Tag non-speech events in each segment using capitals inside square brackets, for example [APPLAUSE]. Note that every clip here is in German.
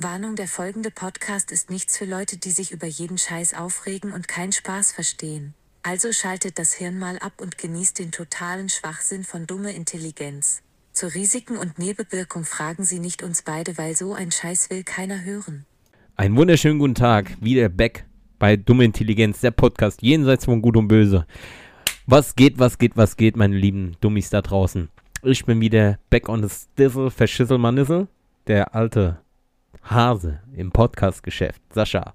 Warnung, der folgende Podcast ist nichts für Leute, die sich über jeden Scheiß aufregen und keinen Spaß verstehen. Also schaltet das Hirn mal ab und genießt den totalen Schwachsinn von dumme Intelligenz. Zu Risiken und Nebenwirkung fragen Sie nicht uns beide, weil so ein Scheiß will keiner hören. Einen wunderschönen guten Tag, wieder back bei Dumme Intelligenz, der Podcast jenseits von Gut und Böse. Was geht, was geht, was geht, meine lieben Dummies da draußen? Ich bin wieder back on the stizzle, verschisselmanissel, der alte Hase im Podcast-Geschäft, Sascha.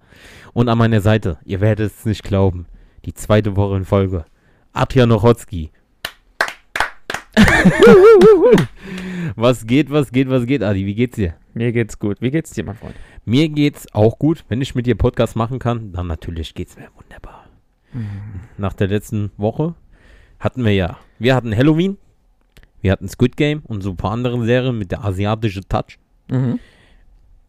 Und an meiner Seite, ihr werdet es nicht glauben, die zweite Woche in Folge, Atja Nochotzki. [LAUGHS] was geht, was geht, was geht, Adi? Wie geht's dir? Mir geht's gut. Wie geht's dir, mein Freund? Mir geht's auch gut. Wenn ich mit dir Podcast machen kann, dann natürlich geht's mir wunderbar. Nach der letzten Woche hatten wir ja, wir hatten Halloween, wir hatten Squid Game und so ein paar andere Serien mit der asiatischen Touch. Mhm.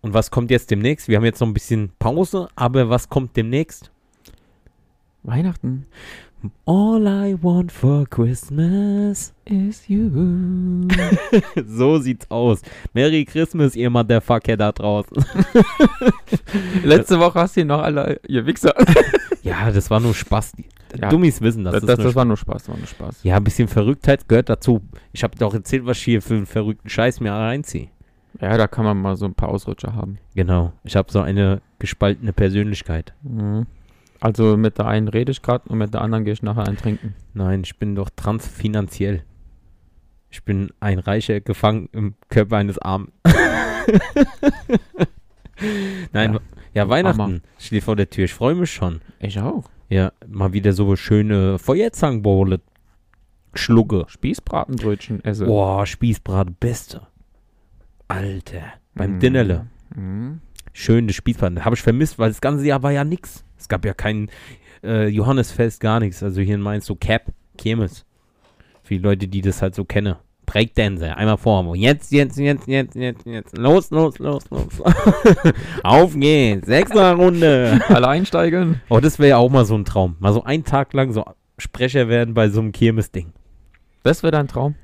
Und was kommt jetzt demnächst? Wir haben jetzt noch ein bisschen Pause, aber was kommt demnächst? Weihnachten All I want for Christmas. is you. [LAUGHS] So sieht's aus. Merry Christmas, ihr Motherfucker da draußen. [LAUGHS] Letzte Woche hast du ihn noch alle, ihr Wichser. [LAUGHS] Ja, das war nur Spaß. Die Ja, Dummies wissen das. Das, das, das war nur Spaß, war nur Spaß. Ja, ein bisschen Verrücktheit gehört dazu. Ich habe doch erzählt, was ich hier für einen verrückten Scheiß mir reinziehe. Ja, da kann man mal so ein paar Ausrutscher haben. Genau. Ich habe so eine gespaltene Persönlichkeit. Mhm. Also mit der einen rede ich gerade und mit der anderen gehe ich nachher ein trinken. Nein, ich bin doch transfinanziell. Ich bin ein Reicher gefangen im Körper eines Armen. [LAUGHS] Nein, ja, Ja. Weihnachten Armer. steht vor der Tür. Ich freue mich schon. Ich auch. Ja, mal wieder so schöne Feuerzangenbowle schlucke. Spießbratenbrötchen esse. Boah, Spießbraten, beste. Alter, beim Mhm. Dinnerle. Mhm. Schöne Spießbraten. Habe ich vermisst, weil das ganze Jahr war ja nix. Es gab ja kein äh, Johannesfest, gar nichts. Also hier in Mainz so Cap, Kirmes. Für die Leute, die das halt so kennen. Breakdancer, einmal vor. Jetzt, jetzt, jetzt, jetzt, jetzt, jetzt. Los, los, los, los. [LAUGHS] Auf geht's. Sechster Runde. [LAUGHS] Alle einsteigen. Oh, das wäre ja auch mal so ein Traum. Mal so einen Tag lang so Sprecher werden bei so einem Kirmes-Ding. Das wäre dein Traum.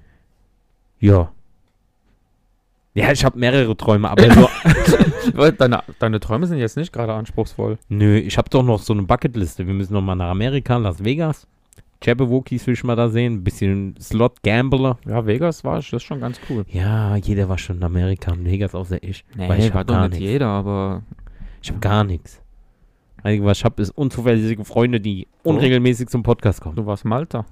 Ja. Ja, ich habe mehrere Träume, aber so. [LAUGHS] [LAUGHS] Deine, deine Träume sind jetzt nicht gerade anspruchsvoll. Nö, ich habe doch noch so eine Bucketliste. Wir müssen noch mal nach Amerika, Las Vegas. Jabberwockies will ich mal da sehen. Ein bisschen Slot-Gambler. Ja, Vegas war ich, das ist schon ganz cool. Ja, jeder war schon in Amerika und Vegas außer ich. Weil ich war doch gar nicht nichts. jeder, aber Ich habe gar nichts. Einzige, was ich habe, ist unzuverlässige Freunde, die unregelmäßig zum Podcast kommen. du warst Malta.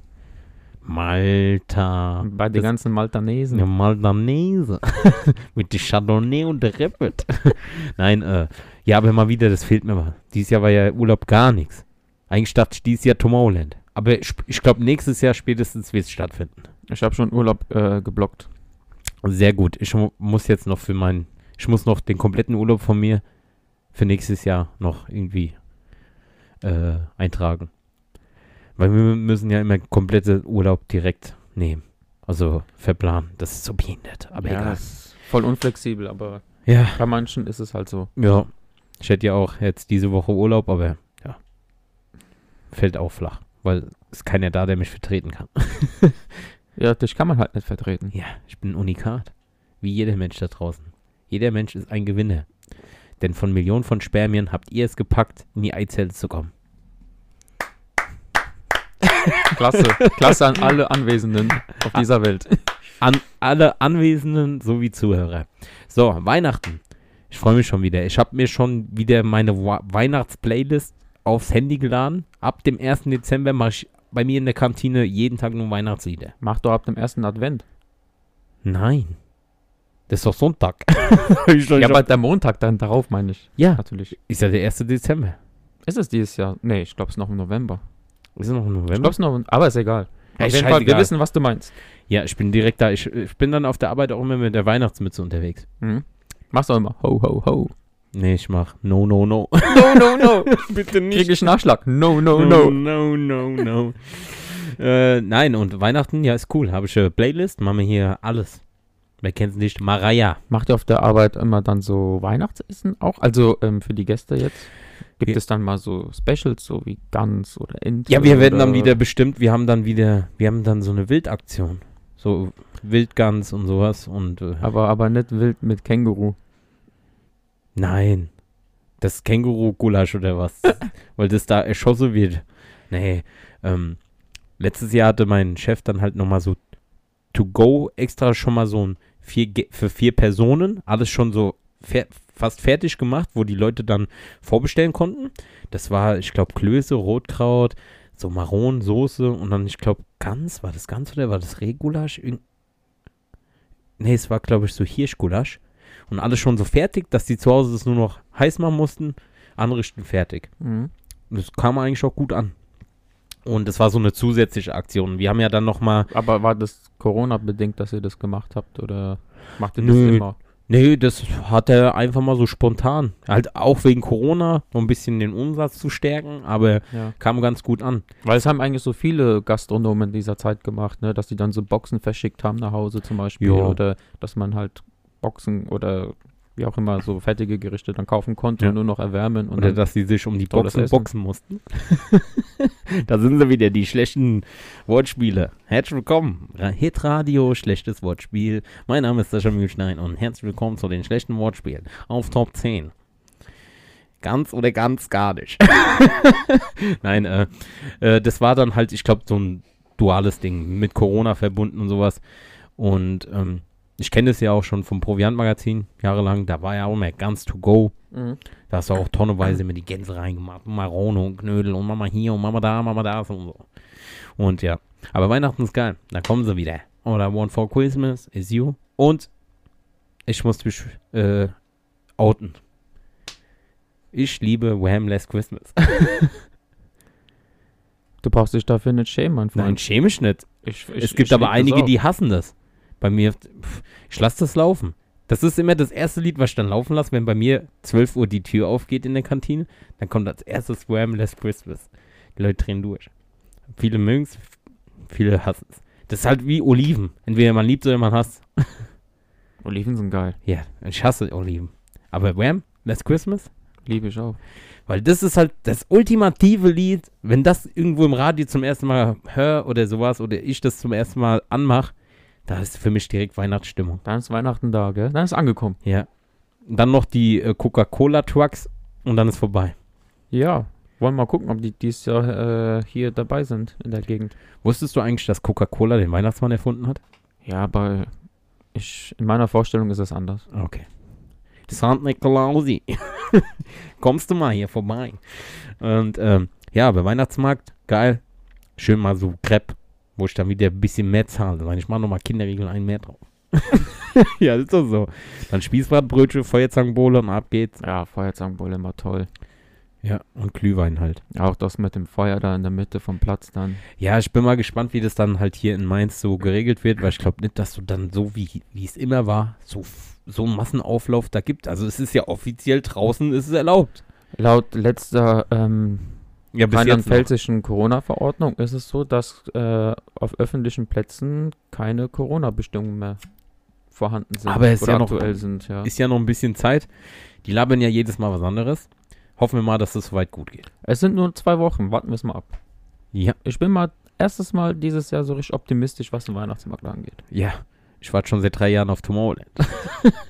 Malta. Bei den ganzen Maltanesen. Ja, Maldanese. [LAUGHS] Mit der Chardonnay und der Rippet. [LAUGHS] Nein, äh, ja, aber mal wieder, das fehlt mir mal. Dieses Jahr war ja Urlaub gar nichts. Eigentlich dachte ich dieses Jahr Tomorrowland. Aber ich, ich glaube, nächstes Jahr spätestens wird es stattfinden. Ich habe schon Urlaub äh, geblockt. Sehr gut. Ich mu muss jetzt noch für meinen, ich muss noch den kompletten Urlaub von mir für nächstes Jahr noch irgendwie äh, eintragen. Weil wir müssen ja immer komplette Urlaub direkt nehmen. Also verplanen. Das ist so behindert. Aber ja, egal. ist voll unflexibel, aber Ja. bei manchen ist es halt so. Ja, ich hätte ja auch jetzt diese Woche Urlaub, aber ja, fällt auch flach, weil es keiner da, der mich vertreten kann. [LAUGHS] Ja, dich kann man halt nicht vertreten. Ja, ich bin ein Unikat, wie jeder Mensch da draußen. Jeder Mensch ist ein Gewinner. Denn von Millionen von Spermien habt ihr es gepackt, in die Eizelle zu kommen. Klasse. Klasse an alle Anwesenden auf dieser Welt. An alle Anwesenden sowie Zuhörer. So, Weihnachten. Ich freue mich schon wieder. Ich habe mir schon wieder meine Weihnachts-Playlist aufs Handy geladen. Ab dem 1. Dezember mache ich bei mir in der Kantine jeden Tag nur Weihnachtslieder. Mach doch ab dem ersten Advent. Nein. Das ist doch Sonntag. [LAUGHS] Ja, aber der Montag dann darauf, meine ich. ja, Natürlich. ist ja der 1. Dezember. Ist es dieses Jahr? Nee, ich glaube es noch im November. Ist es noch im Ich November? glaube es noch, aber ist egal. Ja, Auf jeden Fall, wir wissen, was du meinst. Ja, ich bin direkt da. Ich, ich bin dann auf der Arbeit auch immer mit der Weihnachtsmütze unterwegs. Mhm. Machst du immer ho, ho, ho. Nee, ich mach no, no, no. [LAUGHS] No, no, no. [LAUGHS] Bitte Krieg ich Nachschlag? No, no, no, no. no, no, no. [LAUGHS] äh, nein, und Weihnachten, ja, ist cool. Habe ich eine Playlist, machen wir hier alles. Wer kennt's nicht? Maraya. Macht ihr auf der Arbeit immer dann so Weihnachtsessen auch? Also ähm, für die Gäste jetzt? Gibt Ja. es dann mal so Specials, so wie Gans oder Ente? Ja, wir werden dann wieder bestimmt, wir haben dann wieder, wir haben dann so eine Wildaktion. So Wildgans und sowas und äh, Aber, aber nicht wild mit Känguru. Nein. Das Känguru-Gulasch oder was? [LAUGHS] Weil das da erschossen wird. Nee. Ähm, letztes Jahr hatte mein Chef dann halt nochmal so to go extra schon mal so ein vier, für vier Personen. Alles schon so fast fertig gemacht, wo die Leute dann vorbestellen konnten. Das war, ich glaube, Klöße, Rotkraut, so Maronensoße und dann, ich glaube, Gans. War das Gans oder war das Rehgulasch? Irgend nee, es war, glaube ich, so Hirschgulasch. Und alles schon so fertig, dass die zu Hause das nur noch heiß machen mussten. Anrichten, fertig. Mhm. Das kam eigentlich auch gut an. Und das war so eine zusätzliche Aktion. Wir haben ja dann nochmal, Aber war das Corona-bedingt, dass ihr das gemacht habt oder macht ihr Nö. das immer? Nee, das hat er einfach mal so spontan. Halt auch wegen Corona, um ein bisschen den Umsatz zu stärken, aber Ja. kam ganz gut an. Weil es haben eigentlich so viele Gastronomen in dieser Zeit gemacht, ne? dass die dann so Boxen verschickt haben nach Hause zum Beispiel. Ja. Oder dass man halt Boxen oder wie auch immer so fertige Gerichte dann kaufen konnte Ja. und nur noch erwärmen. Und Oder dass sie sich um die Boxen boxen mussten. [LAUGHS] da sind sie wieder, die schlechten Wortspiele. Herzlich willkommen. Ra- Hitradio, schlechtes Wortspiel. Mein Name ist Sascha Mühlstein und herzlich willkommen zu den schlechten Wortspielen auf Top 10. Ganz oder ganz gar nicht. [LAUGHS] Nein, äh, äh, das war dann halt, ich glaube, so ein duales Ding mit Corona verbunden und sowas. Und ähm, ich kenne das ja auch schon vom Proviant-Magazin jahrelang. Da war ja auch mehr ganz to go. Mhm. Da hast du auch tonneweise immer die Gänse reingemacht. Und Marone und Knödel und Mama hier und Mama da, Mama da und so. Und ja. Aber Weihnachten ist geil. Da kommen sie wieder. Oder One for Christmas is you. Und ich muss mich äh, outen. Ich liebe Wham! Last Christmas. [LAUGHS] Du brauchst dich dafür nicht schämen, mein Nein, Freund. chemisch nicht. Ich, es gibt aber einige, die hassen das. Bei mir, pff, ich lasse das laufen. Das ist immer das erste Lied, was ich dann laufen lasse, wenn bei mir 12 Uhr die Tür aufgeht in der Kantine. Dann kommt als erstes Wham! Last Christmas. Die Leute drehen durch. Viele mögen es, viele hassen es. Das ist halt wie Oliven. Entweder man liebt oder man hasst. [LAUGHS] Oliven sind geil. Ja, ich hasse Oliven. Aber Wham! Last Christmas? Liebe ich auch. Weil das ist halt das ultimative Lied, wenn das irgendwo im Radio zum ersten Mal höre oder sowas oder ich das zum ersten Mal anmache, da ist für mich direkt Weihnachtsstimmung. Dann ist Weihnachten da, gell? Dann ist angekommen. Ja. Dann noch die äh, Coca-Cola-Trucks und dann ist vorbei. Ja. Wollen wir mal gucken, ob die dieses Jahr äh, hier dabei sind in der Gegend. Wusstest du eigentlich, dass Coca-Cola den Weihnachtsmann erfunden hat? Ja, aber ich, in meiner Vorstellung ist es anders. Okay. St. Nikolausi. [LAUGHS] Kommst du mal hier vorbei? Und ähm, ja, bei Weihnachtsmarkt, geil. Schön mal so Crepe, wo ich dann wieder ein bisschen mehr zahle. Weil ich mache nochmal Kinderriegel einen mehr drauf. [LAUGHS] ja, ist doch so. Dann Spießbratbrötchen, Feuerzangenbowle und ab geht's. Ja, Feuerzangenbowle immer toll. Ja, und Glühwein halt. Auch das mit dem Feuer da in der Mitte vom Platz dann. Ja, ich bin mal gespannt, wie das dann halt hier in Mainz so geregelt wird, weil ich glaube nicht, dass du dann so, wie, wie es immer war, so, so einen Massenauflauf da gibt. Also es ist ja offiziell draußen, ist es erlaubt. Laut letzter ähm, Ja, rheinland-pfälzischen Corona-Verordnung ist es so, dass äh, auf öffentlichen Plätzen keine Corona-Bestimmungen mehr vorhanden sind Aber es ist ja noch- aktuell sind. Ja. Ist ja noch ein bisschen Zeit. Die labern ja jedes Mal was anderes. Hoffen wir mal, dass es soweit gut geht. Es sind nur zwei Wochen, warten wir es mal ab. Ja. Ich bin mal erstes Mal dieses Jahr so richtig optimistisch, was den Weihnachtsmarkt angeht. Ja. Ich warte schon seit drei Jahren auf Tomorrowland. [LAUGHS]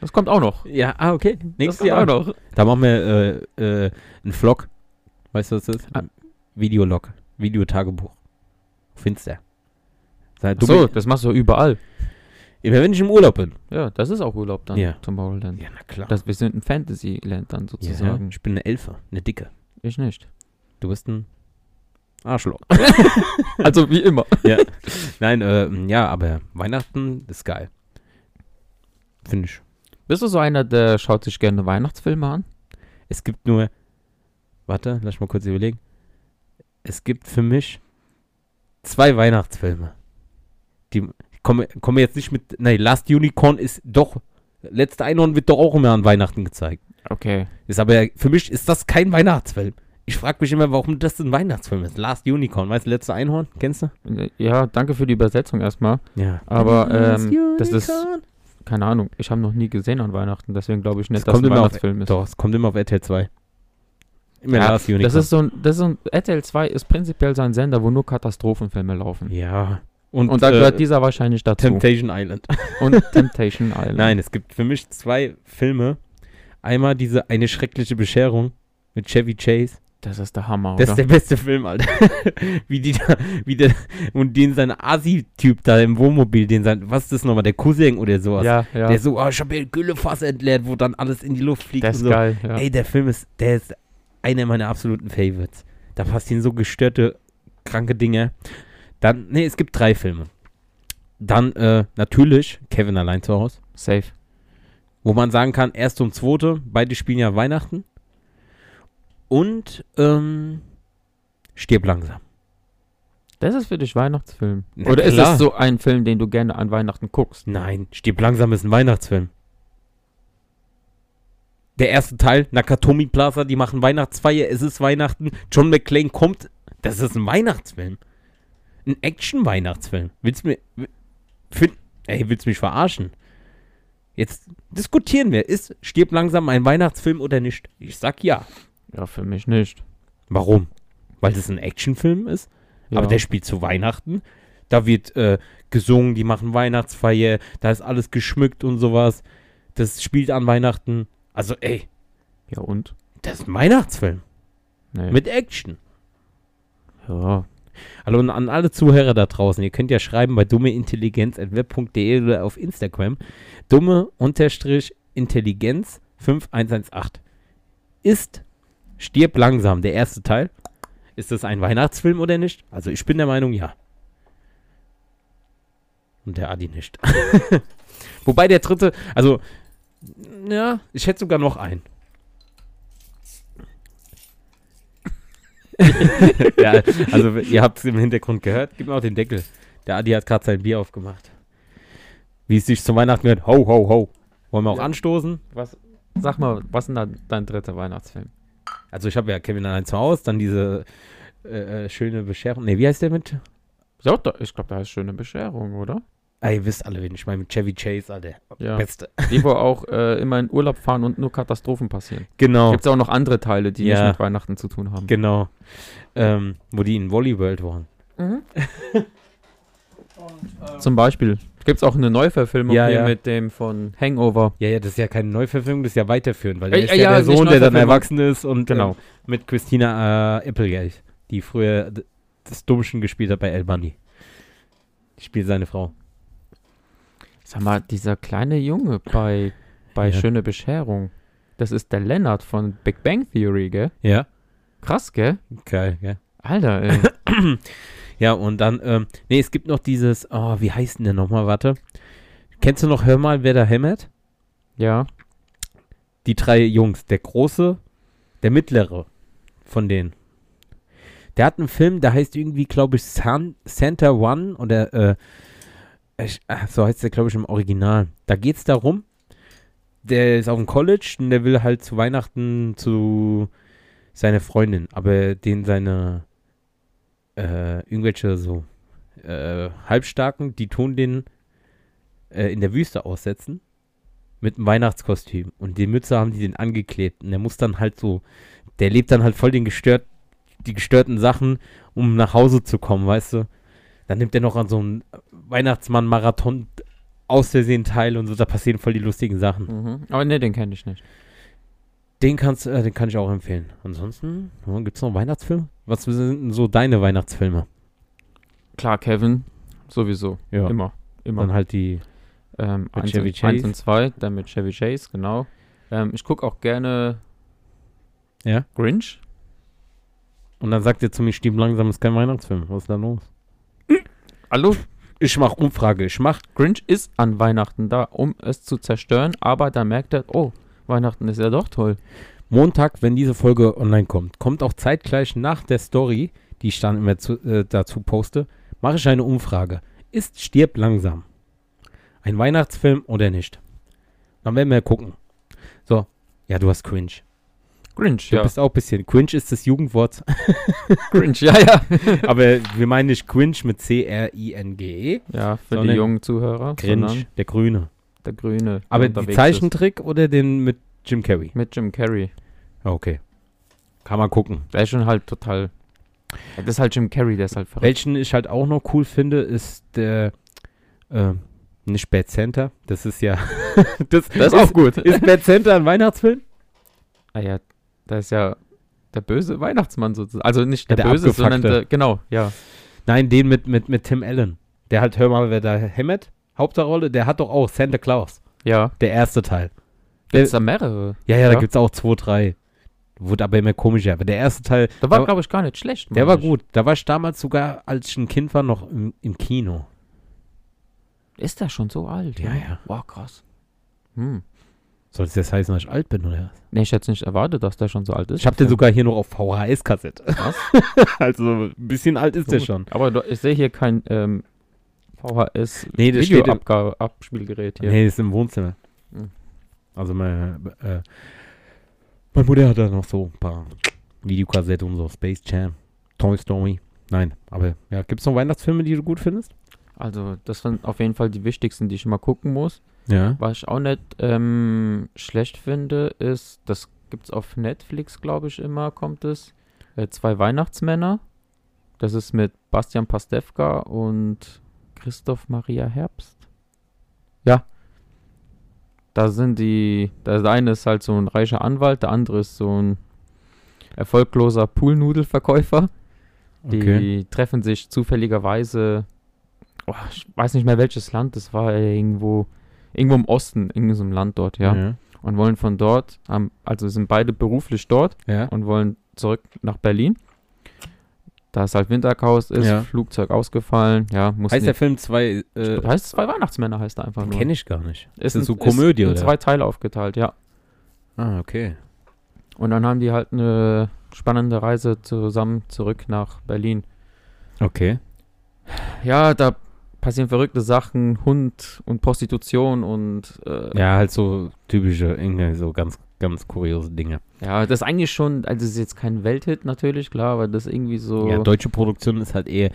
Das kommt auch noch. Ja, ah, okay. das Nächstes kommt Jahr. auch noch. Da machen wir äh, äh, einen Vlog. Weißt du, was das ist? Ah. Videolog. Videotagebuch. Finster. Sei Ach So, das machst du überall. Immer wenn ich im Urlaub bin. Ja, das ist auch Urlaub dann. Ja. Tomorrowland. Ja, na klar. Das, wir sind ein Fantasyland dann ja, sozusagen. ich bin eine Elfe, eine Dicke. Ich nicht. Du bist ein Arschloch. [LAUGHS] [LAUGHS] Also wie immer. Nein, äh, ja, aber Weihnachten ist geil. Finde ich. Bist du so einer, der schaut sich gerne Weihnachtsfilme an? Es gibt nur. Warte, lass mal kurz überlegen. Es gibt für mich zwei Weihnachtsfilme. Die kommen kommen jetzt nicht mit. Nein, Last Unicorn ist doch. Letzte Einhorn wird doch auch immer an Weihnachten gezeigt. Okay. Ist aber für mich ist das kein Weihnachtsfilm. Ich frage mich immer, warum das ein Weihnachtsfilm ist. Last Unicorn, weißt du, letzte Einhorn, kennst du? Ja, danke für die Übersetzung erstmal. Ja. Aber ähm, das ist, keine Ahnung, ich habe noch nie gesehen an Weihnachten, deswegen glaube ich nicht, Das dass es ein immer auf- Weihnachtsfilm ist. Doch, es kommt immer auf RTL 2. Ja, das ist so ein, das ist ein, RTL 2 ist prinzipiell so ein Sender, wo nur Katastrophenfilme laufen. ja. Und da äh, gehört dieser wahrscheinlich dazu. Temptation Island. [LAUGHS] Und Temptation Island. Nein, es gibt für mich zwei Filme, Einmal diese Eine schreckliche Bescherung mit Chevy Chase. Das ist der Hammer, Das ist der beste Film, Alter. [LAUGHS] wie die da, wie der, und den sein Asi-Typ da im Wohnmobil, den sein, was ist das nochmal, der Cousin oder sowas. ja, ja. Der so, oh, ich hab hier ein Güllefass entleert, wo dann alles in die Luft fliegt und ist so. geil, ja. Ey, der Film ist, der ist einer meiner absoluten Favorites. Da passieren so gestörte, kranke Dinge. Dann, nee, es gibt drei Filme. Dann, äh, natürlich Kevin allein zu Hause, Safe. wo man sagen kann, erste und zweite, beide spielen ja Weihnachten. Und, ähm, Stirb langsam. Das ist für dich Weihnachtsfilm. Na Oder ist klar. es so ein Film, den du gerne an Weihnachten guckst? Nein, Stirb langsam ist ein Weihnachtsfilm. Der erste Teil, Nakatomi Plaza, die machen Weihnachtsfeier, es ist Weihnachten, John McClane kommt, das ist ein Weihnachtsfilm. Ein Action-Weihnachtsfilm. Willst du mir, find, ey, willst du mich verarschen? Jetzt diskutieren wir, ist Stirb langsam ein Weihnachtsfilm oder nicht? Ich sag ja. Ja, für mich nicht. Warum? Weil das ein Actionfilm ist? Ja. Aber der spielt zu Weihnachten. Da wird äh, gesungen, die machen Weihnachtsfeier, da ist alles geschmückt und sowas. Das spielt an Weihnachten. Also, ey, ja, und? das ist ein Weihnachtsfilm. Nee. Mit Action. ja. Hallo und an alle Zuhörer da draußen. Ihr könnt ja schreiben bei dummeintelligenz.web.de oder auf Instagram. Dumme-Intelligenz 5118. Ist Stirb langsam der erste Teil? Ist das ein Weihnachtsfilm oder nicht? Also ich bin der Meinung, ja. Und der Adi nicht. [LAUGHS] Wobei der dritte, also, ja, ich hätte sogar noch einen. [LAUGHS] ja, also ihr habt es im Hintergrund gehört. Gib mir auch den Deckel. Der Adi hat gerade sein Bier aufgemacht. Wie es sich zum Weihnachten gehört. Ho, ho, ho. Wollen wir auch Ja. anstoßen? Was, sag mal, was ist denn da dein dritter Weihnachtsfilm? Also ich habe ja Kevin allein zu Hause, dann diese äh, äh, schöne Bescherung. Ne, wie heißt der mit? Ja, ich glaube, da heißt schöne Bescherung, oder? Ah, ihr wisst alle, wen ich meine. Mit Chevy Chase, Alter. Ja. Beste. [LAUGHS] Die, wo auch [LAUGHS] äh, immer in Urlaub fahren und nur Katastrophen passieren. Genau. Gibt es auch noch andere Teile, die Ja. nicht mit Weihnachten zu tun haben. Genau. Ähm, wo die in Volleyworld waren. [LAUGHS] Zum Beispiel. Gibt es auch eine Neuverfilmung Ja, hier ja. mit dem von Hangover. Ja, ja, das ist ja keine Neuverfilmung, das ist ja weiterführend, weil Äh, er ist ja, ja, der nicht Sohn, der dann erwachsen ist und Genau. ähm, mit Christina äh, Applegate, die früher das Dummchen gespielt hat bei El Bunny. Die spielt seine Frau. Sag mal, dieser kleine Junge bei, bei Ja. Schöne Bescherung. Das ist der Leonard von Big Bang Theory, gell? Ja, Krass, gell? geil, ja. Alter, ey. [CLEARS THROAT] Ja, und dann, ähm, nee, es gibt noch dieses, oh, wie heißt denn der nochmal, warte. Kennst du noch Hör mal, wer da hämmert? ja. Die drei Jungs, der Große, der Mittlere von denen. Der hat einen Film, der heißt irgendwie, glaube ich, San Santa One oder, äh, ich, ach, so heißt der, glaube ich, im Original. Da geht es darum, der ist auf dem College und der will halt zu Weihnachten zu seiner Freundin, aber den seine, äh, irgendwelche so, äh, Halbstarken, die tun den äh, in der Wüste aussetzen mit einem Weihnachtskostüm. Und die Mütze haben die den angeklebt. Und der muss dann halt so, der lebt dann halt voll den gestört, die gestörten Sachen, um nach Hause zu kommen, weißt du? Dann nimmt er noch an so einem Weihnachtsmann-Marathon aus Versehen teil und so, da passieren voll die lustigen Sachen. Mhm. Aber ne, den kenne ich nicht. Den kannst, äh, den kann ich auch empfehlen. Ansonsten, gibt es noch Weihnachtsfilme? Was sind denn so deine Weihnachtsfilme? Klar, Kevin, sowieso. Ja. Immer. Immer. Dann halt die, Ähm, Mit eins, Chevy und, eins Chase. und zwei, dann mit Chevy Chase, genau. Ähm, ich gucke auch gerne Ja? Grinch. und dann sagt ihr zu mir, Stieb langsam ist kein Weihnachtsfilm. Was ist da los? Hallo, Ich mach Umfrage, ich mach Grinch ist an Weihnachten da, um es zu zerstören, aber dann merkt er, oh, Weihnachten ist ja doch toll. Montag, wenn diese Folge online kommt, kommt auch zeitgleich nach der Story, die ich dann immer zu, äh, dazu poste, mache ich eine Umfrage. Ist Stirb langsam ein Weihnachtsfilm oder nicht? Dann werden wir gucken. So, ja, du hast Cringe. Grinch, Du ja. bist auch ein bisschen. Cringe ist das Jugendwort, [LAUGHS] Grinch, ja, ja. [LAUGHS] aber wir meinen nicht Cringe mit C-R-I-N-G-E. ja, für die jungen Zuhörer. Cringe, sondern der Grüne. Der Grüne. der Aber die unterwegs Zeichentrick oder den mit Jim Carrey? Ist. Mit Jim Carrey. Ah, Okay. Kann man gucken. Der ist schon halt total. Das ist halt Jim Carrey, der ist halt verrückt. Welchen ich halt auch noch cool finde, ist der, äh, nicht Bad Center. Das ist ja, [LAUGHS] das, Das ist auch gut. Ist Bad Center ein Weihnachtsfilm? Ah ja, da ist ja der böse Weihnachtsmann sozusagen. Also nicht Ja, der, der böse, sondern der, genau, ja. Nein, den mit, mit, mit Tim Allen. Der hat, hör mal, wer da hämmert. Hauptrolle, der hat doch auch Santa Claus. Ja. Der erste Teil. Gibt's da mehrere? Ja, ja, da Ja. gibt's auch zwei, drei. Wurde aber immer komischer. Aber der erste Teil, Da war, der, glaube ich, gar nicht schlecht. der war ich. gut. Da war ich damals sogar, als ich ein Kind war, noch im, im Kino. Ist der schon so alt? Ja, ja. Wow, krass. Hm. Soll das jetzt heißen, dass ich alt bin, oder? Nee, ich hätte nicht erwartet, dass der schon so alt ist. Ich habe den sogar hier noch auf VHS-Kassette. Was? [LAUGHS] also, ein bisschen alt ist der schon. Aber ich sehe hier kein ähm, VHS Nee, das steht im- Abspielgerät hier. Nee, ist im Wohnzimmer. Hm. Also, meine, äh, meine Mutter hat da noch so ein paar Videokassetten und so. Space Jam, Toy Story. Nein, aber ja, gibt es noch Weihnachtsfilme, die du gut findest? Also, das sind auf jeden Fall die wichtigsten, die ich immer gucken muss. Ja. Was ich auch nicht ähm, schlecht finde, ist, das gibt's auf Netflix, glaube ich, immer, kommt es. Äh, zwei Weihnachtsmänner. Das ist mit Bastian Pastewka und Christoph Maria Herbst. Ja. Da sind die, der eine ist halt so ein reicher Anwalt, der andere ist so ein erfolgloser Poolnudelverkäufer. Die Okay. treffen sich zufälligerweise, oh, ich weiß nicht mehr welches Land, das war irgendwo, irgendwo im Osten, in so einem Land dort, ja. Ja. Und wollen von dort, haben, also sind beide beruflich dort ja. und wollen zurück nach Berlin. Da es halt Winterchaos ist, Ja. Flugzeug ausgefallen, ja, muss Heißt der Film zwei, äh, heißt zwei Weihnachtsmänner heißt er einfach nur. kenne ich gar nicht. Ist das in- so Komödie, in oder? zwei Teile aufgeteilt, ja. Ah, okay. Und dann haben die halt eine spannende Reise zusammen zurück nach Berlin. Okay. Ja, da passieren verrückte Sachen, Hund und Prostitution und äh, Ja, halt so typische, irgendwie so ganz, ganz kuriose Dinge. ja, das ist eigentlich schon, also es ist jetzt kein Welthit natürlich, klar, aber das ist irgendwie so. Ja, deutsche Produktion ist halt eher,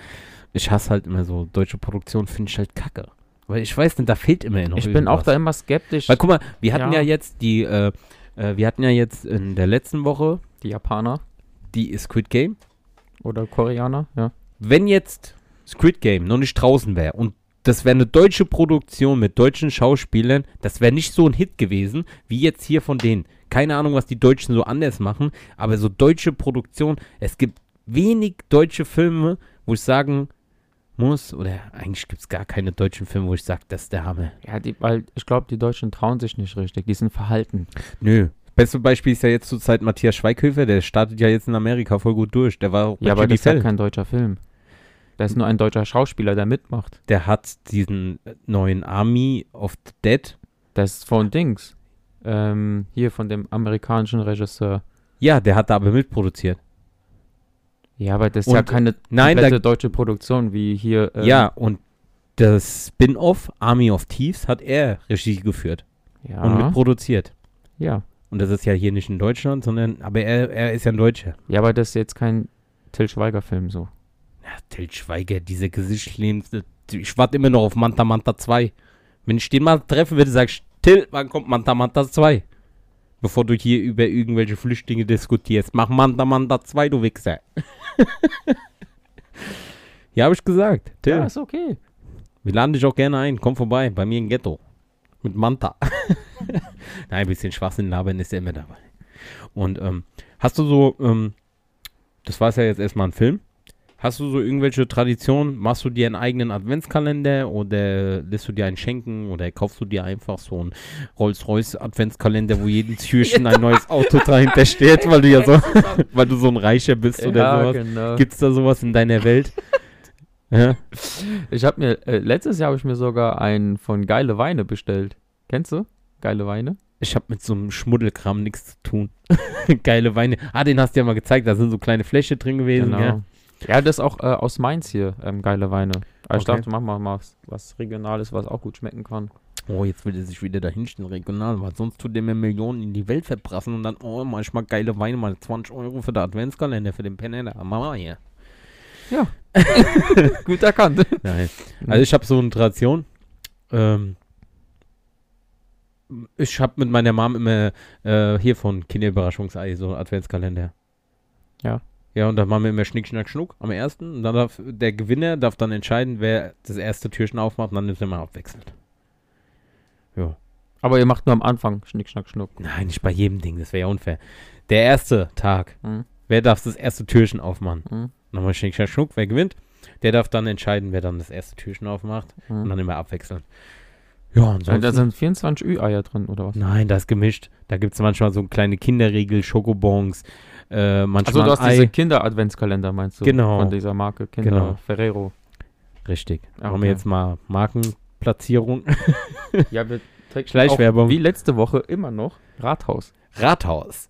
ich hasse halt immer so, deutsche Produktion finde ich halt kacke. Weil ich weiß nicht, da fehlt immer noch ich bin auch da immer skeptisch. Weil guck mal, wir hatten ja, Ja. jetzt die, äh, äh, wir hatten ja jetzt in der letzten Woche die Japaner die Squid Game. oder Koreaner, ja. Wenn jetzt Squid Game noch nicht draußen wäre und das wäre eine deutsche Produktion mit deutschen Schauspielern, das wäre nicht so ein Hit gewesen, wie jetzt hier von denen. Keine Ahnung, was die Deutschen so anders machen, aber so deutsche Produktion, es gibt wenig deutsche Filme, wo ich sagen muss, oder eigentlich gibt es gar keine deutschen Filme, wo ich sage, das ist der Hammer. Ja, die, weil ich glaube, die Deutschen trauen sich nicht richtig, die sind verhalten. Nö. Beste Beispiel ist ja jetzt zurzeit Matthias Schweighöfer, der startet ja jetzt in Amerika voll gut durch. Der war auch Ja, aber das ist ja kein deutscher Film. Da ist nur ein deutscher Schauspieler, der mitmacht. Der hat diesen neuen Army of the Dead. Das ist von Dings. Ähm, hier von dem amerikanischen Regisseur. Ja, der hat da aber mitproduziert. Ja, aber das ist ja Und- keine Nein, da, deutsche Produktion wie hier. ähm, ja, und das Spin-off Army of Thieves hat er Regie geführt ja, und mitproduziert. ja. Und das ist ja hier nicht in Deutschland, sondern, aber er, er ist ja ein Deutscher. Ja, aber das ist jetzt kein Till Schweiger-Film so. Ja, Til Schweiger, diese Gesichtslebens. Ich warte immer noch auf Manta Manta 2. Wenn ich den mal treffen würde, sag ich, Till, wann kommt Manta Manta 2? Bevor du hier über irgendwelche Flüchtlinge diskutierst. Mach Manta Manta 2, du Wichser. [LAUGHS] ja, hab ich gesagt. Till, Ja, ist okay. wir laden dich auch gerne ein. Komm vorbei, bei mir im Ghetto. Mit Manta. [LAUGHS] Nein, ein bisschen Schwachsinn labern ist ja immer dabei. Und ähm, hast du so, ähm, das war ja jetzt erstmal ein Film. Hast du so irgendwelche Traditionen? Machst du dir einen eigenen Adventskalender oder lässt du dir einen schenken oder kaufst du dir einfach so einen Rolls-Royce Adventskalender, wo jedes Türchen ein neues [LAUGHS] Auto dahinter steht, weil du ja so, [LAUGHS] weil du so ein Reicher bist oder ja, sowas? genau. Gibt's da sowas in deiner Welt? [LAUGHS] ja. Ich habe mir, äh, letztes Jahr habe ich mir sogar einen von Geile Weine bestellt. Kennst du? Geile Weine? Ich habe mit so einem Schmuddelkram nichts zu tun. Geile Weine. Ah, den hast du ja mal gezeigt. Da sind so kleine Fläche drin gewesen. Genau. Ja. Ja, das ist auch äh, aus Mainz hier, ähm, Geile Weine. Aber ich Okay. dachte, machen wir mal was, was Regionales, was auch gut schmecken kann. Oh, jetzt will er sich wieder dahin stellen, regional, weil sonst tut der mir Millionen in die Welt verbrassen und dann, oh, manchmal geile Weine, mal 20 Euro für den Adventskalender, für den Penner. Mama hier. [LAUGHS] gut erkannt. Nein. Also ich habe so eine Tradition. Ähm, ich habe mit meiner Mom immer äh, hier von Kinderüberraschungsei so einen Adventskalender. Ja. Ja, und dann machen wir immer Schnick, Schnack, Schnuck am ersten. Und dann darf der Gewinner darf dann entscheiden, wer das erste Türchen aufmacht und dann ist immer abwechselt. Ja. Aber ihr macht nur am Anfang Schnick, Schnack, Schnuck. Nein, nicht bei jedem Ding, das wäre ja unfair. Der erste Tag, Hm? wer darf das erste Türchen aufmachen? Hm? Nochmal Schnick, Schnack, Schnuck, wer gewinnt? Der darf dann entscheiden, wer dann das erste Türchen aufmacht und Hm? dann immer abwechseln. Ja, ansonsten. da sind 24 Ü-Eier drin, oder was? Nein, das ist gemischt. Da gibt es manchmal so kleine Kinderriegel, Schokobons, äh, Also manchmal du hast ein diese Ei. Kinder-Adventskalender, meinst du? Genau. Von dieser Marke Kinder Genau. Ferrero. Richtig. Ah, Machen wir okay. jetzt mal Markenplatzierung. [LAUGHS] Ja, wir trägt Schleichwerbung. Wie letzte Woche immer noch Rathaus. Rathaus.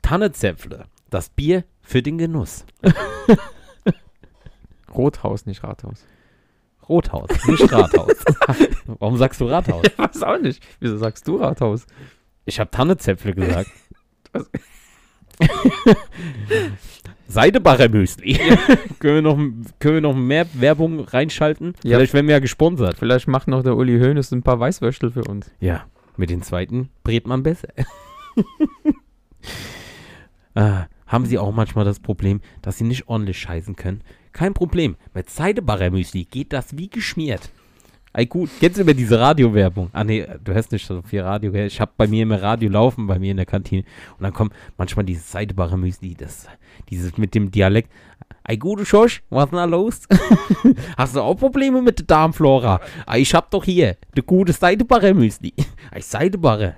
Tannezäpfle. Das Bier für den Genuss. [LAUGHS] Rothaus, nicht Rathaus. Rothaus, nicht Rathaus. [LAUGHS] Warum sagst du Rathaus? Ich weiß auch nicht. Wieso sagst du Rathaus? Ich habe Tannezäpfle gesagt. [LAUGHS] Seidebacher Müsli. können, wir noch, können wir noch mehr Werbung reinschalten? Ja. Vielleicht werden wir ja gesponsert. Vielleicht macht noch der Uli Hoeneß ein paar Weißwürstel für uns. Ja, mit den zweiten brät man besser. [LAUGHS] ah, haben Sie auch manchmal das Problem, dass Sie nicht ordentlich scheißen können? Kein Problem. Mit Seidebacher Müsli geht das wie geschmiert. Ey, gut, jetzt über diese Radiowerbung. Ah, nee, du hörst nicht so viel Radio? Ich habe bei mir immer Radio laufen, bei mir in der Kantine. Und dann kommt manchmal dieses Seidebacher Müsli, das, dieses mit dem Dialekt. Ey, gute Schosch, was ist denn da los? [LAUGHS] Hast du auch Probleme mit der Darmflora? Ey, ich hab doch hier, der gute Seidebacher Müsli. Ey, Seidebacher,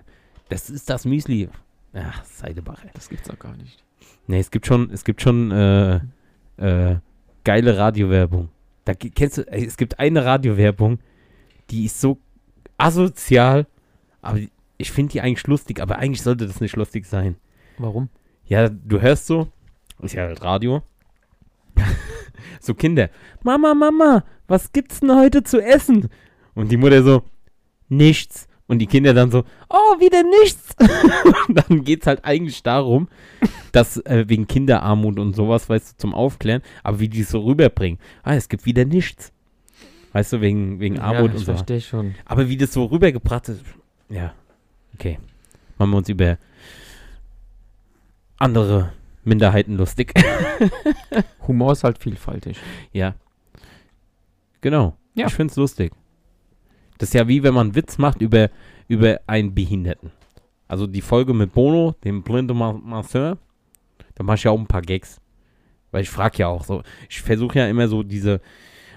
das ist das Müsli. Ach, Seidebacher. Das gibt's doch gar nicht. Nee, es gibt schon, es gibt schon äh, äh, geile Radiowerbung. Da kennst du, ey, es gibt eine Radiowerbung, die ist so asozial, aber ich finde die eigentlich lustig, aber eigentlich sollte das nicht lustig sein. Warum? Ja, du hörst so, ist ja halt Radio. [LAUGHS] so Kinder, Mama, Mama, was gibt's denn heute zu essen? Und die Mutter so, nichts. Und die Kinder dann so, oh, wieder nichts. [LAUGHS] und dann geht's halt eigentlich darum, dass äh, wegen Kinderarmut und sowas, weißt du, zum Aufklären, aber wie die es so rüberbringen. Ah, es gibt wieder nichts. Weißt du, wegen, wegen Armut ja, und ich so. verstehe schon. Aber wie das so rübergebracht ist, ja, okay. Machen wir uns über andere Minderheiten lustig. [LAUGHS] Humor ist halt vielfältig. ja. Genau. Ja. Ich find's lustig. Das ist ja wie wenn man einen Witz macht über, über einen Behinderten. Also die Folge mit Bono, dem blinden Ma Masseur, da mache ich ja auch ein paar Gags. Weil ich frage ja auch so, ich versuche ja immer so diese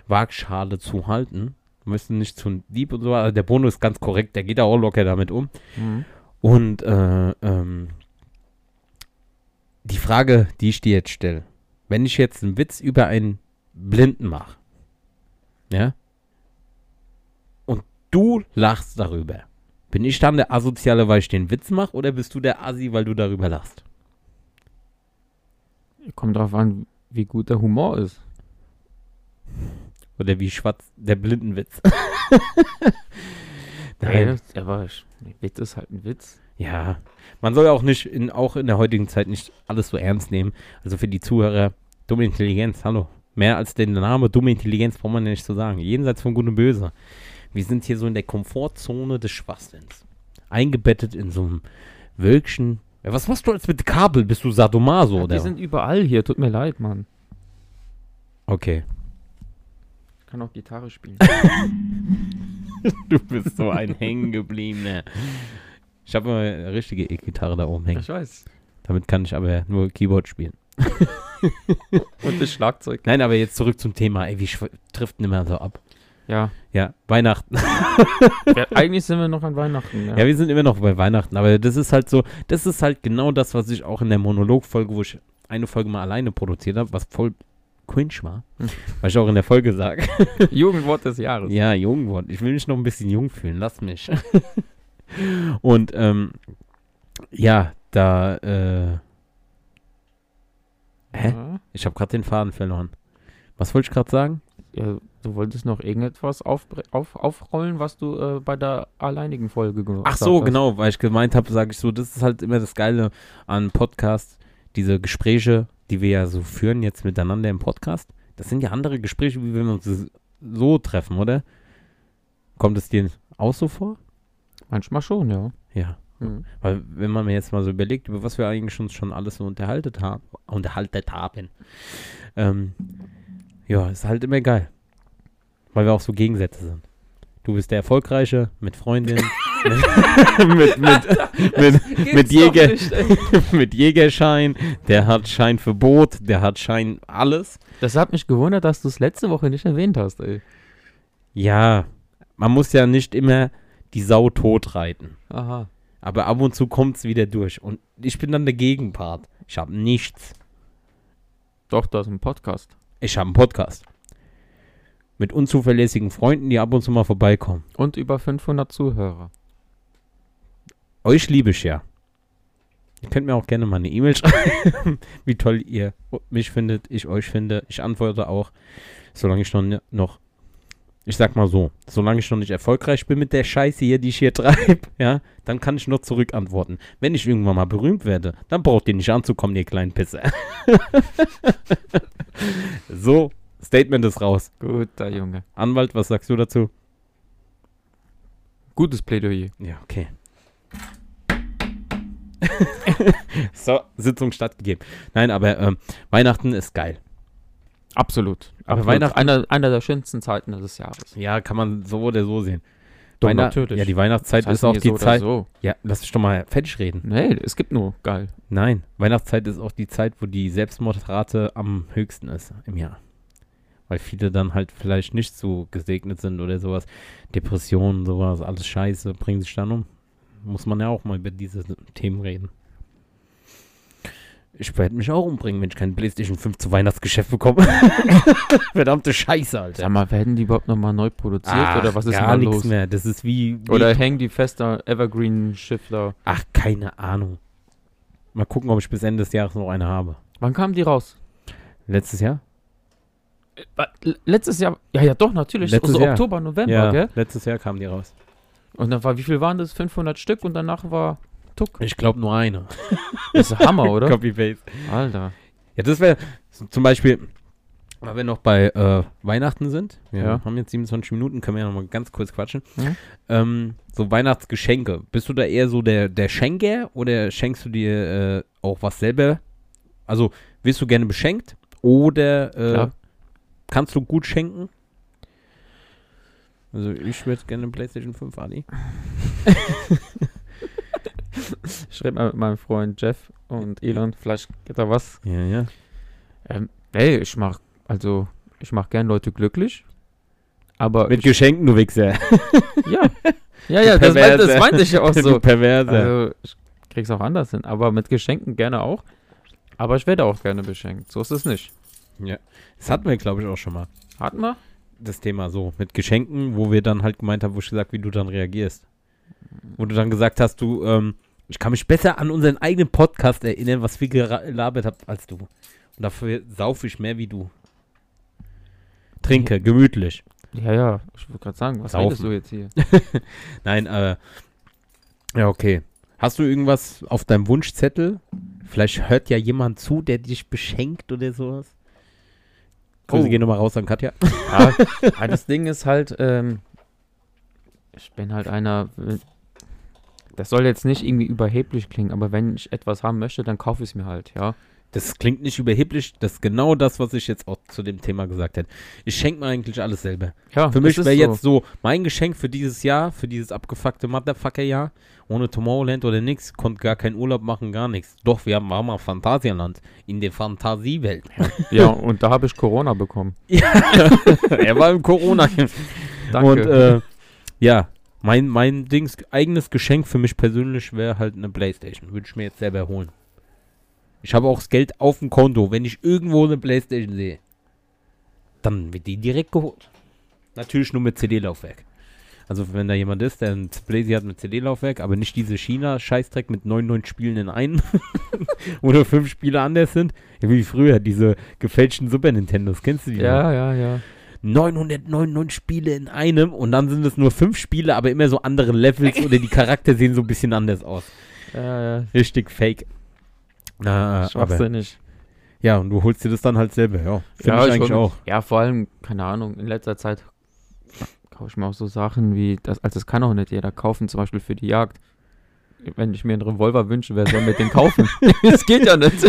Waagschale zu halten. Müssen nicht zu lieb und so, also der Bono ist ganz korrekt, der geht auch locker damit um. Mhm. Und äh, ähm, die Frage, die ich dir jetzt stelle, wenn ich jetzt einen Witz über einen Blinden mache, ja, und du lachst darüber, bin ich dann der Asoziale, weil ich den Witz mache, oder bist du der Assi, weil du darüber lachst? Kommt drauf an, wie gut der Humor ist. Oder wie schwarz der Blindenwitz? [LAUGHS] Nein. Nein. Aber Witz ist halt ein Witz. Ja, man soll ja auch nicht, in, auch in der heutigen Zeit nicht alles so ernst nehmen. Also für die Zuhörer, dumme Intelligenz, hallo. Mehr als den Name dumme Intelligenz braucht man ja nicht zu sagen. Jenseits von Gut und Böse. Wir sind hier so in der Komfortzone des Schwachsinns. Eingebettet in so einem Wölkchen. Ja, was machst du jetzt mit Kabel? Bist du Sadomaso, Ja, oder? die sind überall hier, tut mir leid, Mann. okay. Ich kann auch Gitarre spielen. [LAUGHS] Du bist so ein hängengebliebener. Ich habe immer eine richtige E-Gitarre da oben hängen. ich weiß. Damit kann ich aber nur Keyboard spielen. [LAUGHS] Und das Schlagzeug. Nein, aber jetzt zurück zum Thema. Ey, wie trifft denn immer so ab? Ja. Ja, Weihnachten. [LAUGHS] ja. Eigentlich sind wir noch an Weihnachten. Ja. Ja, wir sind immer noch bei Weihnachten, aber das ist halt so, das ist halt genau das, was ich auch in der Monologfolge, wo ich eine Folge mal alleine produziert habe, was voll Hm. was ich auch in der Folge sage. [LAUGHS] Jugendwort des Jahres. ja, Jungwort. Ich will mich noch ein bisschen jung fühlen, lass mich. [LAUGHS] Und ähm, ja, da, äh, Hä? Ja. ich habe gerade den Faden verloren. Was wollte ich gerade sagen? Ja, du wolltest noch irgendetwas aufbre- auf, aufrollen, was du äh, bei der alleinigen Folge gemacht Ach so, genau, weil ich gemeint habe, sage ich so, das ist halt immer das Geile an Podcasts, diese Gespräche, die wir ja so führen jetzt miteinander im Podcast. Das sind ja andere Gespräche, wie wenn wir uns so treffen, oder? Kommt es dir auch so vor? Manchmal schon, ja. Ja. Mhm. Weil wenn man mir jetzt mal so überlegt, über was wir eigentlich uns schon alles so unterhalten haben, unterhalten haben, ähm, ja, ist halt immer geil. Weil wir auch so Gegensätze sind. Du bist der Erfolgreiche mit Freundin [LAUGHS] mit, mit, [LAUGHS] mit, mit, Jäger, [LAUGHS] mit Jägerschein, der hat Schein für Boot, der hat Schein alles. Das hat mich gewundert, dass du es letzte Woche nicht erwähnt hast, ey. Ja, man muss ja nicht immer die Sau tot reiten. Aha. Aber ab und zu kommt es wieder durch. Und ich bin dann der Gegenpart. Ich habe nichts. Doch, du hast einen Podcast. Ich habe einen Podcast. Mit unzuverlässigen Freunden, die ab und zu mal vorbeikommen. Und über 500 Zuhörer. Euch liebe ich ja. Ihr könnt mir auch gerne mal eine E-Mail [LAUGHS] schreiben, wie toll ihr mich findet, ich euch finde. Ich antworte auch, solange ich noch, noch ich sag mal so, solange ich noch nicht erfolgreich bin mit der Scheiße hier, die ich hier [LAUGHS] treibe, ja, dann kann ich noch zurückantworten. Wenn ich irgendwann mal berühmt werde, dann braucht ihr nicht anzukommen, ihr kleinen Pisser. [LAUGHS] so, Statement ist raus. Guter Junge. Anwalt, was sagst du dazu? Gutes Plädoyer. Ja, okay. So, Sitzung stattgegeben. Nein, aber ähm, Weihnachten ist geil. Absolut. Aber Absolut. Weihnachten- Einer, einer der schönsten Zeiten des Jahres. Ja, kann man so oder so sehen. Doch, Weihnacht- natürlich. Ja, die Weihnachtszeit Das heißt ist auch die so Zeit. So. Ja, lass mich doch mal fertig reden. Nee, es gibt nur geil. Nein, Weihnachtszeit ist auch die Zeit, wo die Selbstmordrate am höchsten ist im Jahr. Weil viele dann halt vielleicht nicht so gesegnet sind oder sowas. Depressionen, sowas, alles Scheiße, bringen sich dann um. Muss man ja auch mal über diese Themen reden. Ich werde mich auch umbringen, wenn ich kein PlayStation 5 zu Weihnachtsgeschäft bekomme. [LAUGHS] Verdammte Scheiße, Alter. Sag mal, werden die überhaupt nochmal neu produziert Ach, oder was ist gar da nichts los? mehr. Das ist wie, wie Oder hängen die fester Evergreen-Schiff da? Ach, keine Ahnung. Mal gucken, ob ich bis Ende des Jahres noch eine habe. Wann kamen die raus? Letztes Jahr? L- Letztes Jahr? Ja, ja, doch, natürlich. Letztes so Jahr. Oktober, November, ja, gell? letztes Jahr kamen die raus. Und dann war, wie viel waren das? 500 Stück und danach war Tuck. Ich glaube nur eine. [LAUGHS] Das ist Hammer, oder? Copy-Paste. Alter. Ja, das wäre zum Beispiel, weil wir noch bei äh, Weihnachten sind. Wir Ja. haben jetzt 27 Minuten, können wir ja noch mal ganz kurz quatschen. Mhm. Ähm, so Weihnachtsgeschenke. Bist du da eher so der, der Schenker oder schenkst du dir äh, auch was selber? Also, wirst du gerne beschenkt oder äh, kannst du gut schenken? Also, ich würde gerne eine PlayStation 5, Adi. [LAUGHS] [LAUGHS] Ich rede mal mit meinem Freund Jeff und Elon. Vielleicht geht da was. Ja, ja. Ähm, ey, ich mach, also, ich mach gern Leute glücklich. Aber. Mit ich, Geschenken, du Wichser. [LAUGHS] ja. Ja, ja, das, meint, das meinte ich ja auch so. Perverse. Also, ich krieg's auch anders hin. Aber mit Geschenken gerne auch. Aber ich werde auch gerne beschenkt. So ist es nicht. das hatten wir, glaube ich, auch schon mal. Hatten wir? Das Thema so mit Geschenken, wo wir dann halt gemeint haben, wo ich gesagt, wie du dann reagierst. Wo du dann gesagt hast, du, ähm, ich kann mich besser an unseren eigenen Podcast erinnern, was wir gelabert habt als du. Und dafür saufe ich mehr wie du. Trinke, gemütlich. Ja, ja. Ich wollte gerade sagen, was Saufen. redest du jetzt hier? [LAUGHS] Nein, äh, ja, okay. Hast du irgendwas auf deinem Wunschzettel? Vielleicht hört ja jemand zu, der dich beschenkt oder sowas. Grüße Oh. gehen nochmal raus an Katja. Ja, das Ding ist halt, ähm, ich bin halt einer, äh, das soll jetzt nicht irgendwie überheblich klingen, aber wenn ich etwas haben möchte, dann kaufe ich es mir halt, ja. Das klingt nicht überheblich, das ist genau das, was ich jetzt auch zu dem Thema gesagt hätte. Ich schenke mir eigentlich alles selber. Ja, Für mich wäre so. jetzt so mein Geschenk für dieses Jahr, für dieses abgefuckte Motherfucker-Jahr, ohne Tomorrowland oder nix, konnte gar keinen Urlaub machen, gar nichts. Doch, wir haben waren mal Phantasialand, in der Fantasiewelt. Ja, und da habe ich Corona bekommen. [LAUGHS] er war im Corona. [LAUGHS] Danke. Und äh, ja, mein, mein Dings, eigenes Geschenk für mich persönlich wäre halt eine Playstation. Würde ich mir jetzt selber holen. Ich habe auch das Geld auf dem Konto. Wenn ich irgendwo eine Playstation sehe, dann wird die direkt geholt. Natürlich nur mit CD-Laufwerk. Also wenn da jemand ist, der ein Playsy hat mit CD-Laufwerk, aber nicht diese China-Scheißdreck mit 99 Spielen in einen, [LAUGHS] oder fünf Spiele anders sind. Wie früher, diese gefälschten Super Nintendos. Kennst du die? noch? ja, ja, ja. 999 Spiele in einem und dann sind es nur fünf Spiele, aber immer so andere Levels [LAUGHS] oder die Charakter sehen so ein bisschen anders aus. Ja, ja. Richtig fake. Na, aber, Schwachsinnig. ja, und du holst dir das dann halt selber, ja. Finde ja, ich eigentlich hol- auch. Ja, vor allem, keine Ahnung, in letzter Zeit kaufe ich mir auch so Sachen wie, das, also das kann auch nicht jeder kaufen, zum Beispiel für die Jagd. Wenn ich mir einen Revolver wünsche, wer soll mir den kaufen? [LAUGHS] [LAUGHS] das geht ja nicht.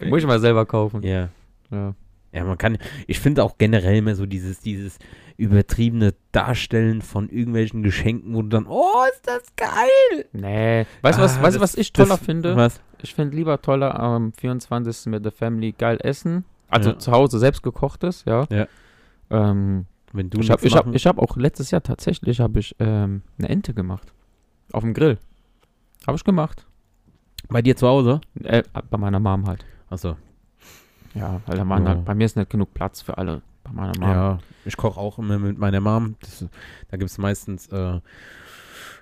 Den [LAUGHS] muss ich mal selber kaufen. Ja. Ja. Ja, man kann, ich finde auch generell immer so dieses, dieses übertriebene Darstellen von irgendwelchen Geschenken, wo du dann, oh, ist das geil! Nee. Weißt du, was, Ah, weißt, das- was ich toller das- finde? Was? Ich finde lieber toller am 24. mit der Family geil essen. Also Ja. zu Hause selbst gekochtes, ja. Ja. Ähm, Wenn du ich habe ich hab, ich hab auch letztes Jahr tatsächlich habe ich ähm, eine Ente gemacht. Auf dem Grill. Habe ich gemacht. bei dir zu Hause? Äh, bei meiner Mom halt. Achso. Ja, weil da waren Ja. halt, bei mir ist nicht genug Platz für alle. Bei meiner Mom. Ja, ich koche auch immer mit meiner Mom. Das, da gibt es meistens äh,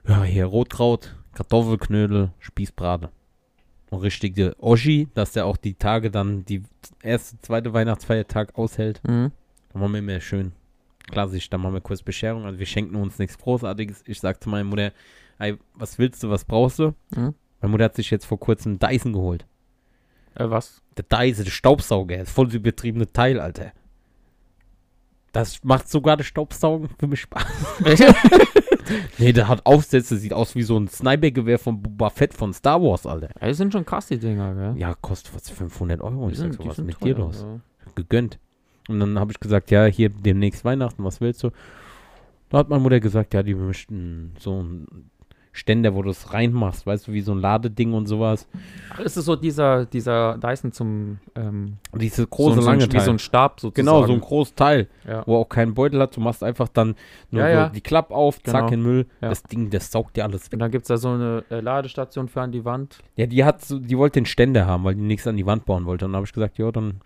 ja, hier Rotkraut, Kartoffelknödel, Spießbrate. Und richtige Oschi, dass der auch die Tage dann, die erste, zweite Weihnachtsfeiertag aushält. Mhm. Dann machen wir immer schön klassisch. Dann machen wir kurz Bescherung. Also wir schenken uns nichts Großartiges. Ich sag zu meiner Mutter, ey, was willst du, was brauchst du? Mhm. Meine Mutter hat sich jetzt vor kurzem Dyson geholt. Äh, was? Der Dyson, der Staubsauger, ist voll das übertriebene Teil, Alter. Das macht sogar das Staubsaugen für mich Spaß. [LAUGHS] [LAUGHS] nee, der hat Aufsätze, sieht aus wie so ein Snipergewehr von Boba Fett von Star Wars, Alter. Ja, die sind schon krass, die Dinger, gell? Ja, kostet was 500 Euro. Die Ich sag sind- so, die was ist mit dir teuer, los? ja. Gegönnt. Und dann habe ich gesagt, ja, hier demnächst Weihnachten, was willst du? Da hat meine Mutter gesagt, ja, die möchten so ein Ständer, wo du es reinmachst, weißt du, wie so ein Ladeding und sowas. Ach, ist es so dieser, dieser Dyson zum ähm, Und diese große, so, so, lange ein- wie so Teil. ein Stab sozusagen. Genau, so ein großes Teil. ja. wo auch keinen Beutel hat. Du machst einfach dann nur Ja, so ja. die Klappe auf, zack, Genau. in den Müll. Das Ding, das saugt dir alles Und weg. dann gibt es da so eine äh, Ladestation für an die Wand. Ja, die hat so, die wollte den Ständer haben, weil die nichts an die Wand bauen wollte. Und dann habe ich gesagt, ja, dann.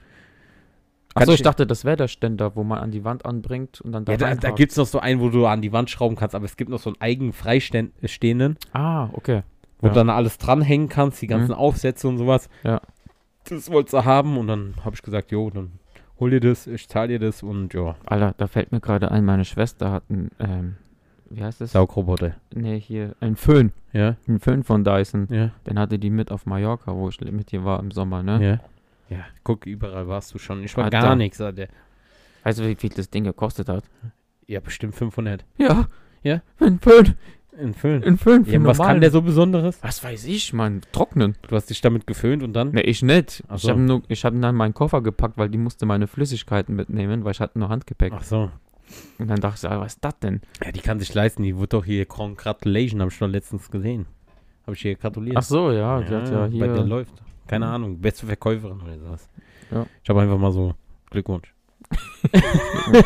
Achso, ich dachte, das wäre der Ständer, wo man an die Wand anbringt und dann da Ja, da, da gibt es noch so einen, wo du an die Wand schrauben kannst, aber es gibt noch so einen eigenen freistehenden, Ah, okay. wo Ja. du dann alles dranhängen kannst, die ganzen Mhm. Aufsätze und sowas. Ja. Das wolltest du haben und dann habe ich gesagt, jo, dann hol dir das, ich zahle dir das und ja, Alter, da fällt mir gerade ein, meine Schwester hat einen, ähm, wie heißt das? Saugroboter. Nee, hier, ein Föhn. Ja, Ein Föhn von Dyson. ja, Den hatte die mit auf Mallorca, wo ich mit ihr war im Sommer, ne? ja. Ja, guck, überall warst du schon. Ich war Alter. gar nichts, Alter. Weißt du, wie viel das Ding gekostet hat? Ja, bestimmt 500. Ja. Ja? Ein Föhn. In Föhn. Ein Föhn Ja, was kann der so Besonderes? Was weiß ich, Mann. Trocknen. Du hast dich damit geföhnt und dann? Ne, ich nicht. Ach Ich so. habe habe dann meinen Koffer gepackt, weil die musste meine Flüssigkeiten mitnehmen, weil ich hatte nur Handgepäck. Ach so. Und dann dachte ich, ah, was ist das denn? Ja, die kann sich leisten. Die wurde doch hier Congratulation, habe ich schon letztens gesehen. Habe ich hier gratuliert. Ach so, ja, die hat ja Bei der hier. läuft. Keine Mhm. Ahnung, beste Verkäuferin oder sowas. Ja. Ich habe einfach mal so Glückwunsch. [LAUGHS]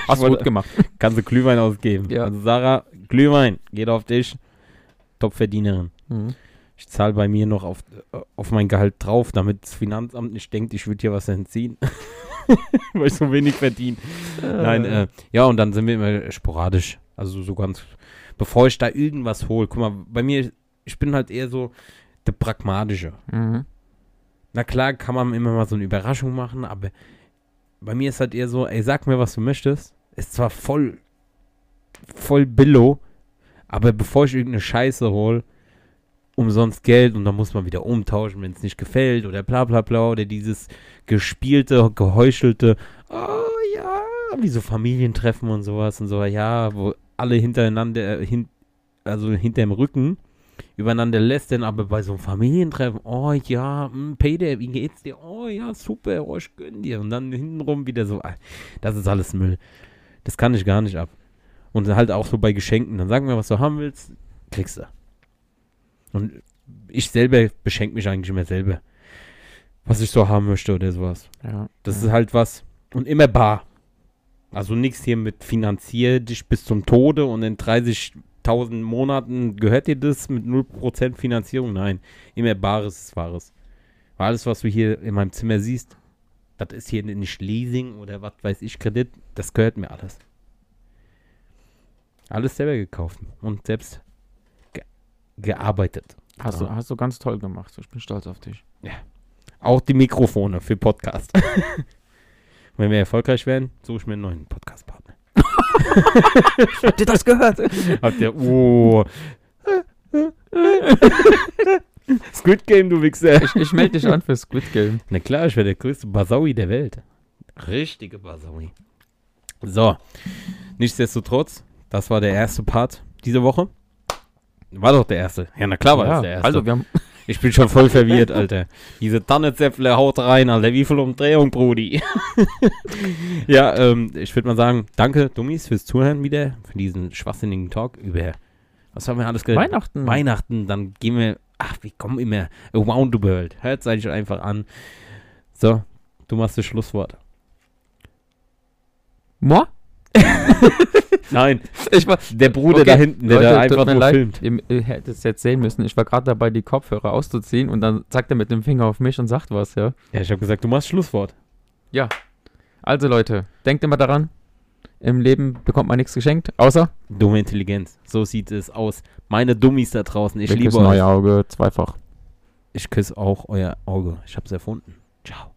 Hast du gut gemacht. Kannst du Glühwein ausgeben. Ja. Also Sarah, Glühwein, geht auf dich. Top-Verdienerin. Mhm. Ich zahle bei mir noch auf, äh, auf mein Gehalt drauf, damit das Finanzamt nicht denkt, ich würde hier was entziehen. [LAUGHS] Weil ich so wenig verdiene. Nein, äh, ja, und dann sind wir immer sporadisch. Also so ganz, bevor ich da irgendwas hole. Guck mal, bei mir, ich bin halt eher so der Pragmatische. Mhm. Na klar kann man immer mal so eine Überraschung machen, aber bei mir ist halt eher so, ey, sag mir, was du möchtest. Ist zwar voll, voll billo, aber bevor ich irgendeine Scheiße hole, umsonst Geld und dann muss man wieder umtauschen, wenn es nicht gefällt oder bla bla bla oder dieses gespielte, geheuchelte, oh ja, wie so Familientreffen und sowas und so, ja, wo alle hintereinander, äh, hin, also hinterm Rücken übereinander lästern, aber bei so einem Familientreffen, oh ja, mh, Peter, wie geht's dir? Oh ja, super, oh, ich gönn dir. Und dann hintenrum wieder so, ah, das ist alles Müll. Das kann ich gar nicht ab. Und halt auch so bei Geschenken, dann sag mir, was du haben willst, kriegst du. Und ich selber beschenke mich eigentlich immer selber. Was ich so haben möchte oder sowas. Ja. Das ja. ist halt was. Und immer bar. Also nichts hier mit finanzier dich bis zum Tode und in 30.000 Monaten gehört dir das mit 0% Finanzierung. Nein, immer bares ist wahres. Weil alles, was du hier in meinem Zimmer siehst, das ist hier nicht Leasing oder was weiß ich, Kredit, das gehört mir alles. Alles selber gekauft und selbst ge gearbeitet. Hast, du, hast du ganz toll gemacht. Ich bin stolz auf dich. Auch die Mikrofone für Podcast. [LAUGHS] Wenn wir erfolgreich werden, suche ich mir einen neuen Podcast-Partner. Habt ihr das gehört? Habt ihr. Oh. Squid Game, du Wichser. Ich, ich melde dich an für Squid Game. Na klar, ich wäre der größte Basaui der Welt. Richtige Basaui. So. Nichtsdestotrotz, das war der erste Part diese Woche. War doch der erste. Ja, na klar war das der erste. Also, wir haben, Ich bin schon voll verwirrt, Alter. Diese Tannezäpfle haut rein, Alter. Wie viel Umdrehung, Brudi? [LAUGHS] ja, ähm, ich würde mal sagen, danke, Dummies, fürs Zuhören wieder, für diesen schwachsinnigen Talk über, was haben wir alles geredet? Weihnachten. Weihnachten, dann gehen wir, ach, wir kommen immer around the world. Hört euch einfach an. So, du machst das Schlusswort. Moi? [LAUGHS] Nein, Ich war, der Bruder Okay, da hinten, der Leute, da einfach nur leid, filmt. Ihr, ihr hättet es jetzt sehen müssen. Ich war gerade dabei, die Kopfhörer auszuziehen und dann zeigt er mit dem Finger auf mich und sagt was, ja. Ja, ich habe gesagt, du machst Schlusswort. Also Leute, denkt immer daran, im Leben bekommt man nichts geschenkt, außer Dumme Intelligenz. So sieht es aus. Meine Dummies da draußen. Ich wir liebe euch. euer Auge zweifach. Ich küsse auch euer Auge. Ich hab's erfunden. Ciao.